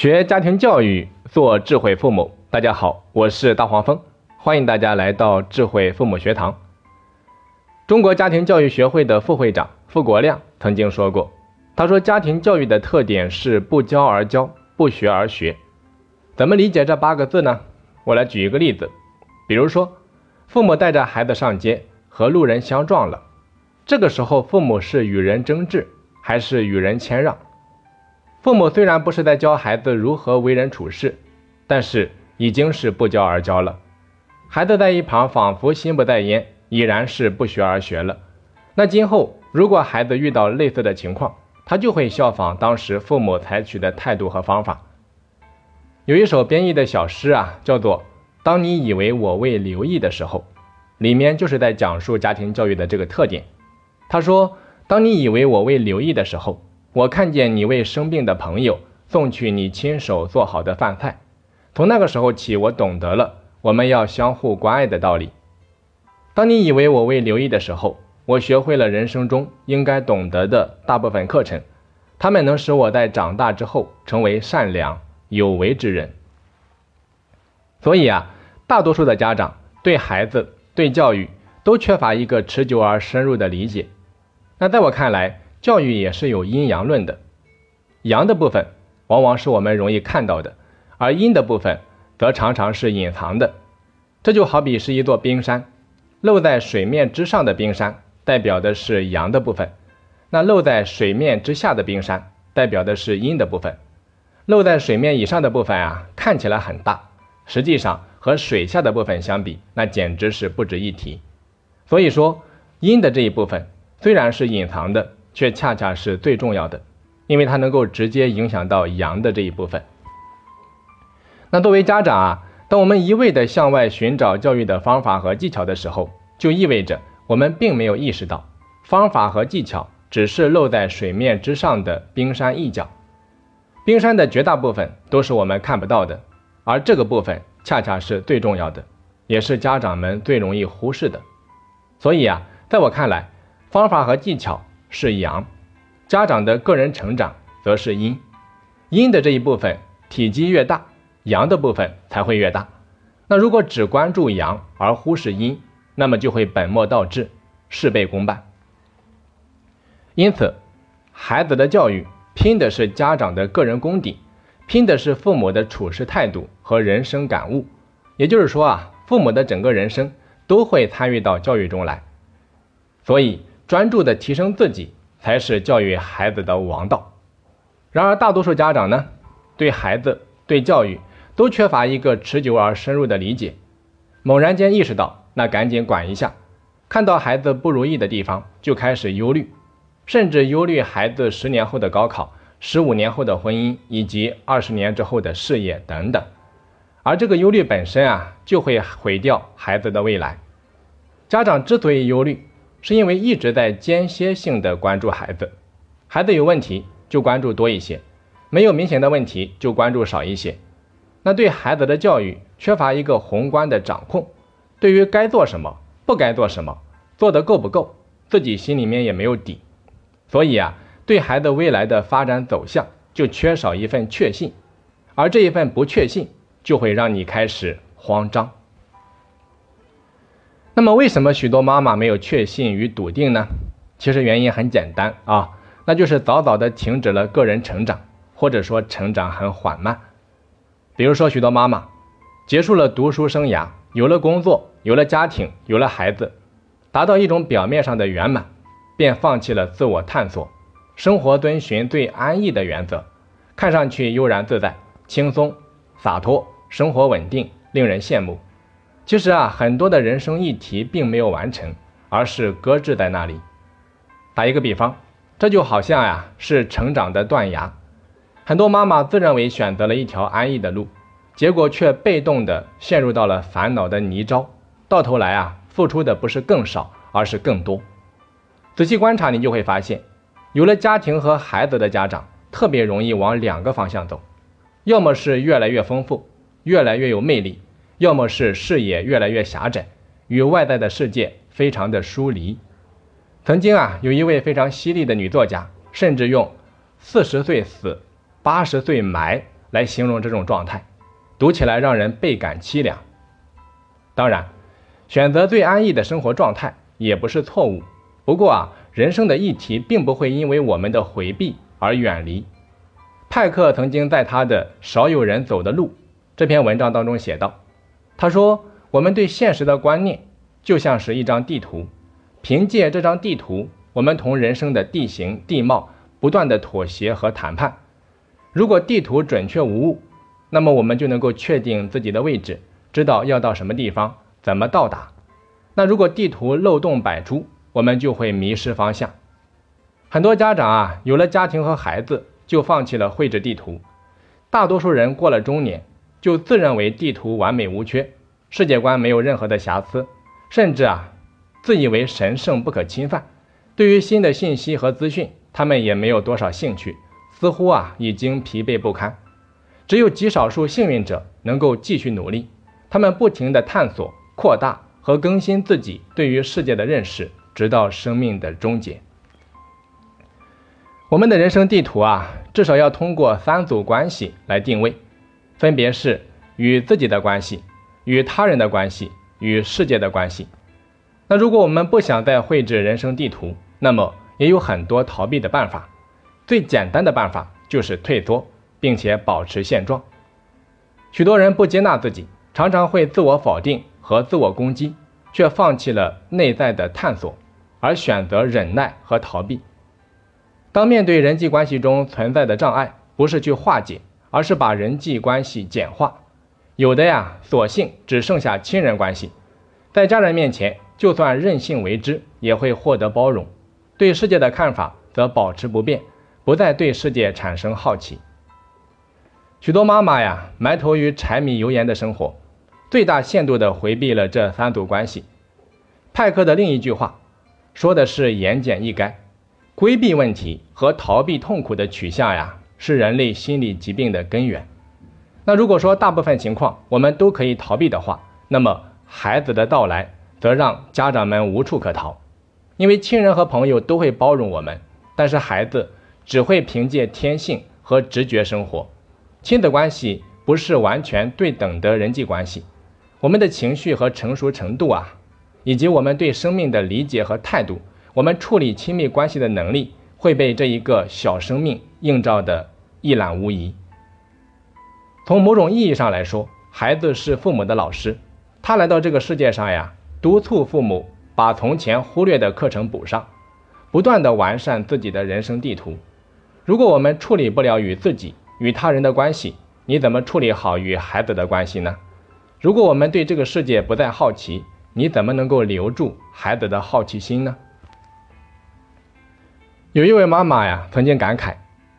学家庭教育，做智慧父母。大家好，我是大黄蜂，欢迎大家来到智慧父母学堂。中国家庭教育学会的副会长傅国亮曾经说过，他说家庭教育的特点是不教而教，不学而学。怎么理解这八个字呢？我来举一个例子，比如说，父母带着孩子上街，和路人相撞了，这个时候父母是与人争执，还是与人谦让？父母虽然不是在教孩子如何为人处事，但是已经是不教而教了。孩子在一旁仿佛心不在焉，已然是不学而学了。那今后如果孩子遇到类似的情况，他就会效仿当时父母采取的态度和方法。有一首编译的小诗啊，叫做《当你以为我未留意的时候》，里面就是在讲述家庭教育的这个特点。他说：“当你以为我未留意的时候。”我看见你为生病的朋友送去你亲手做好的饭菜，从那个时候起，我懂得了我们要相互关爱的道理。当你以为我未留意的时候，我学会了人生中应该懂得的大部分课程，他们能使我在长大之后成为善良有为之人。所以啊，大多数的家长对孩子对教育都缺乏一个持久而深入的理解。那在我看来，教育也是有阴阳论的，阳的部分往往是我们容易看到的，而阴的部分则常常是隐藏的。这就好比是一座冰山，露在水面之上的冰山代表的是阳的部分，那露在水面之下的冰山代表的是阴的部分。露在水面以上的部分啊，看起来很大，实际上和水下的部分相比，那简直是不值一提。所以说，阴的这一部分虽然是隐藏的。却恰恰是最重要的，因为它能够直接影响到阳的这一部分。那作为家长啊，当我们一味的向外寻找教育的方法和技巧的时候，就意味着我们并没有意识到，方法和技巧只是露在水面之上的冰山一角，冰山的绝大部分都是我们看不到的，而这个部分恰恰是最重要的，也是家长们最容易忽视的。所以啊，在我看来，方法和技巧。是阳，家长的个人成长则是阴，阴的这一部分体积越大，阳的部分才会越大。那如果只关注阳而忽视阴，那么就会本末倒置，事倍功半。因此，孩子的教育拼的是家长的个人功底，拼的是父母的处事态度和人生感悟。也就是说啊，父母的整个人生都会参与到教育中来，所以。专注的提升自己才是教育孩子的王道。然而，大多数家长呢，对孩子、对教育都缺乏一个持久而深入的理解。猛然间意识到，那赶紧管一下；看到孩子不如意的地方，就开始忧虑，甚至忧虑孩子十年后的高考、十五年后的婚姻以及二十年之后的事业等等。而这个忧虑本身啊，就会毁掉孩子的未来。家长之所以忧虑，是因为一直在间歇性的关注孩子，孩子有问题就关注多一些，没有明显的问题就关注少一些。那对孩子的教育缺乏一个宏观的掌控，对于该做什么、不该做什么、做的够不够，自己心里面也没有底。所以啊，对孩子未来的发展走向就缺少一份确信，而这一份不确信就会让你开始慌张。那么，为什么许多妈妈没有确信与笃定呢？其实原因很简单啊，那就是早早的停止了个人成长，或者说成长很缓慢。比如说，许多妈妈结束了读书生涯，有了工作，有了家庭，有了孩子，达到一种表面上的圆满，便放弃了自我探索，生活遵循最安逸的原则，看上去悠然自在、轻松洒脱，生活稳定，令人羡慕。其实啊，很多的人生议题并没有完成，而是搁置在那里。打一个比方，这就好像呀是成长的断崖，很多妈妈自认为选择了一条安逸的路，结果却被动的陷入到了烦恼的泥沼，到头来啊付出的不是更少，而是更多。仔细观察，你就会发现，有了家庭和孩子的家长，特别容易往两个方向走，要么是越来越丰富，越来越有魅力。要么是视野越来越狭窄，与外在的世界非常的疏离。曾经啊，有一位非常犀利的女作家，甚至用“四十岁死，八十岁埋”来形容这种状态，读起来让人倍感凄凉。当然，选择最安逸的生活状态也不是错误。不过啊，人生的议题并不会因为我们的回避而远离。派克曾经在他的《少有人走的路》这篇文章当中写道：“他说，我们对现实的观念就像是一张地图，凭借这张地图，我们同人生的地形地貌不断的妥协和谈判。如果地图准确无误，那么我们就能够确定自己的位置，知道要到什么地方，怎么到达。那如果地图漏洞百出，我们就会迷失方向。很多家长啊，有了家庭和孩子。”就放弃了绘制地图，大多数人过了中年，就自认为地图完美无缺，世界观没有任何的瑕疵，甚至啊，自以为神圣不可侵犯。对于新的信息和资讯，他们也没有多少兴趣，似乎啊已经疲惫不堪。只有极少数幸运者能够继续努力，他们不停地探索、扩大和更新自己对于世界的认识，直到生命的终结。我们的人生地图啊，至少要通过三组关系来定位，分别是与自己的关系、与他人的关系、与世界的关系。那如果我们不想再绘制人生地图，那么也有很多逃避的办法。最简单的办法就是退缩，并且保持现状。许多人不接纳自己，常常会自我否定和自我攻击，却放弃了内在的探索，而选择忍耐和逃避。当面对人际关系中存在的障碍，不是去化解，而是把人际关系简化。有的呀，索性只剩下亲人关系，在家人面前，就算任性为之，也会获得包容。对世界的看法则保持不变，不再对世界产生好奇。许多妈妈呀，埋头于柴米油盐的生活，最大限度地回避了这三组关系。派克的另一句话，说的是言简意赅。规避问题和逃避痛苦的取向呀，是人类心理疾病的根源。那如果说大部分情况我们都可以逃避的话，那么孩子的到来则让家长们无处可逃，因为亲人和朋友都会包容我们，但是孩子只会凭借天性和直觉生活。亲子关系不是完全对等的人际关系，我们的情绪和成熟程度啊，以及我们对生命的理解和态度。我们处理亲密关系的能力会被这一个小生命映照的一览无遗。从某种意义上来说，孩子是父母的老师，他来到这个世界上呀，督促父母把从前忽略的课程补上，不断的完善自己的人生地图。如果我们处理不了与自己与他人的关系，你怎么处理好与孩子的关系呢？如果我们对这个世界不再好奇，你怎么能够留住孩子的好奇心呢？有一位妈妈呀，曾经感慨，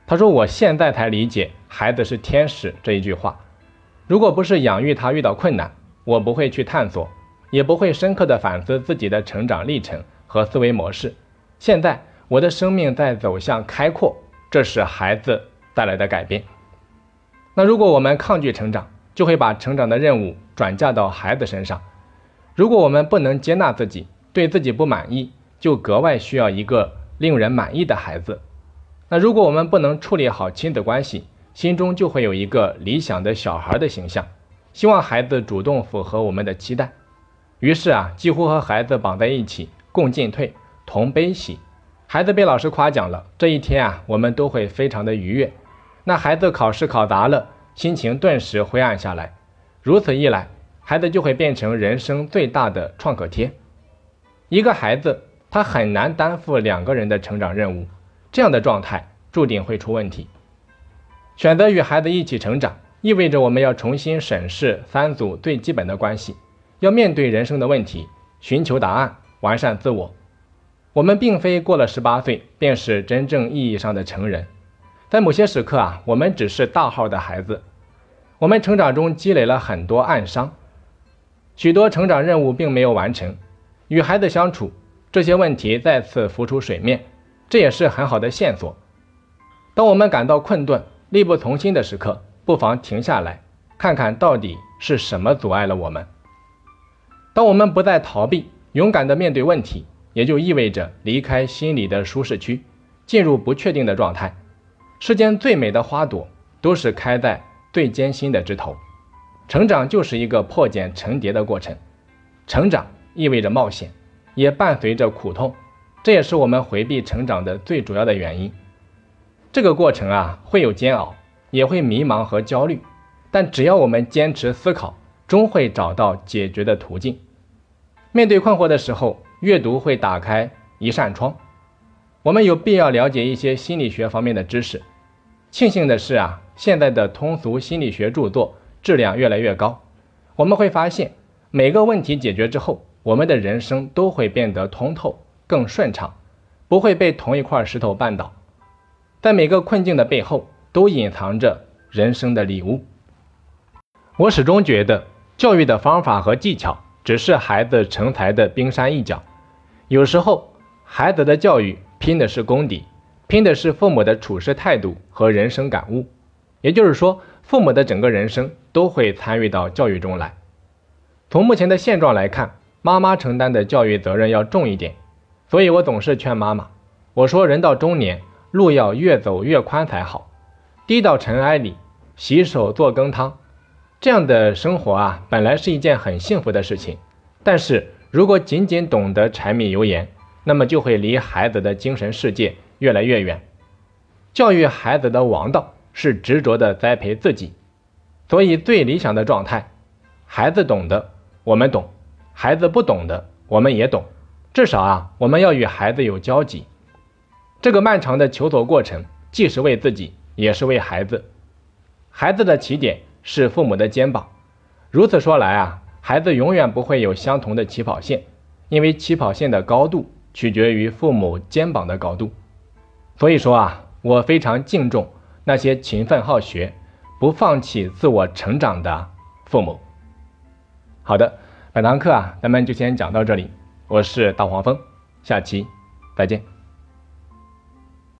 她说：“我现在才理解‘孩子是天使’这一句话。如果不是养育他遇到困难，我不会去探索，也不会深刻的反思自己的成长历程和思维模式。现在我的生命在走向开阔，这是孩子带来的改变。那如果我们抗拒成长，就会把成长的任务转嫁到孩子身上。如果我们不能接纳自己，对自己不满意，就格外需要一个。”令人满意的孩子，那如果我们不能处理好亲子关系，心中就会有一个理想的小孩的形象，希望孩子主动符合我们的期待，于是啊，几乎和孩子绑在一起，共进退，同悲喜。孩子被老师夸奖了，这一天啊，我们都会非常的愉悦。那孩子考试考砸了，心情顿时灰暗下来。如此一来，孩子就会变成人生最大的创可贴。一个孩子。他很难担负两个人的成长任务，这样的状态注定会出问题。选择与孩子一起成长，意味着我们要重新审视三组最基本的关系，要面对人生的问题，寻求答案，完善自我。我们并非过了十八岁便是真正意义上的成人，在某些时刻啊，我们只是大号的孩子。我们成长中积累了很多暗伤，许多成长任务并没有完成。与孩子相处。这些问题再次浮出水面，这也是很好的线索。当我们感到困顿、力不从心的时刻，不妨停下来，看看到底是什么阻碍了我们。当我们不再逃避，勇敢地面对问题，也就意味着离开心理的舒适区，进入不确定的状态。世间最美的花朵，都是开在最艰辛的枝头。成长就是一个破茧成蝶的过程，成长意味着冒险，也伴随着苦痛，这也是我们回避成长的最主要的原因。这个过程啊，会有煎熬，也会迷茫和焦虑，但只要我们坚持思考，终会找到解决的途径。面对困惑的时候，阅读会打开一扇窗。我们有必要了解一些心理学方面的知识。庆幸的是啊，现在的通俗心理学著作。质量越来越高，我们会发现，每个问题解决之后，我们的人生都会变得通透、更顺畅，不会被同一块石头绊倒。在每个困境的背后，都隐藏着人生的礼物。我始终觉得，教育的方法和技巧只是孩子成才的冰山一角。有时候，孩子的教育拼的是功底，拼的是父母的处事态度和人生感悟。也就是说。父母的整个人生都会参与到教育中来。从目前的现状来看，妈妈承担的教育责任要重一点，所以我总是劝妈妈，我说人到中年，路要越走越宽才好。低到尘埃里，洗手做羹汤，这样的生活啊，本来是一件很幸福的事情。但是如果仅仅懂得柴米油盐，那么就会离孩子的精神世界越来越远。教育孩子的王道。是执着的栽培自己，所以最理想的状态，孩子懂得我们懂，孩子不懂的我们也懂，至少啊，我们要与孩子有交集。这个漫长的求索过程，既是为自己，也是为孩子。孩子的起点是父母的肩膀，如此说来啊，孩子永远不会有相同的起跑线，因为起跑线的高度取决于父母肩膀的高度。所以说啊，我非常敬重。那些勤奋好学、不放弃自我成长的父母。好的，本堂课啊，咱们就先讲到这里。我是大黄蜂，下期再见。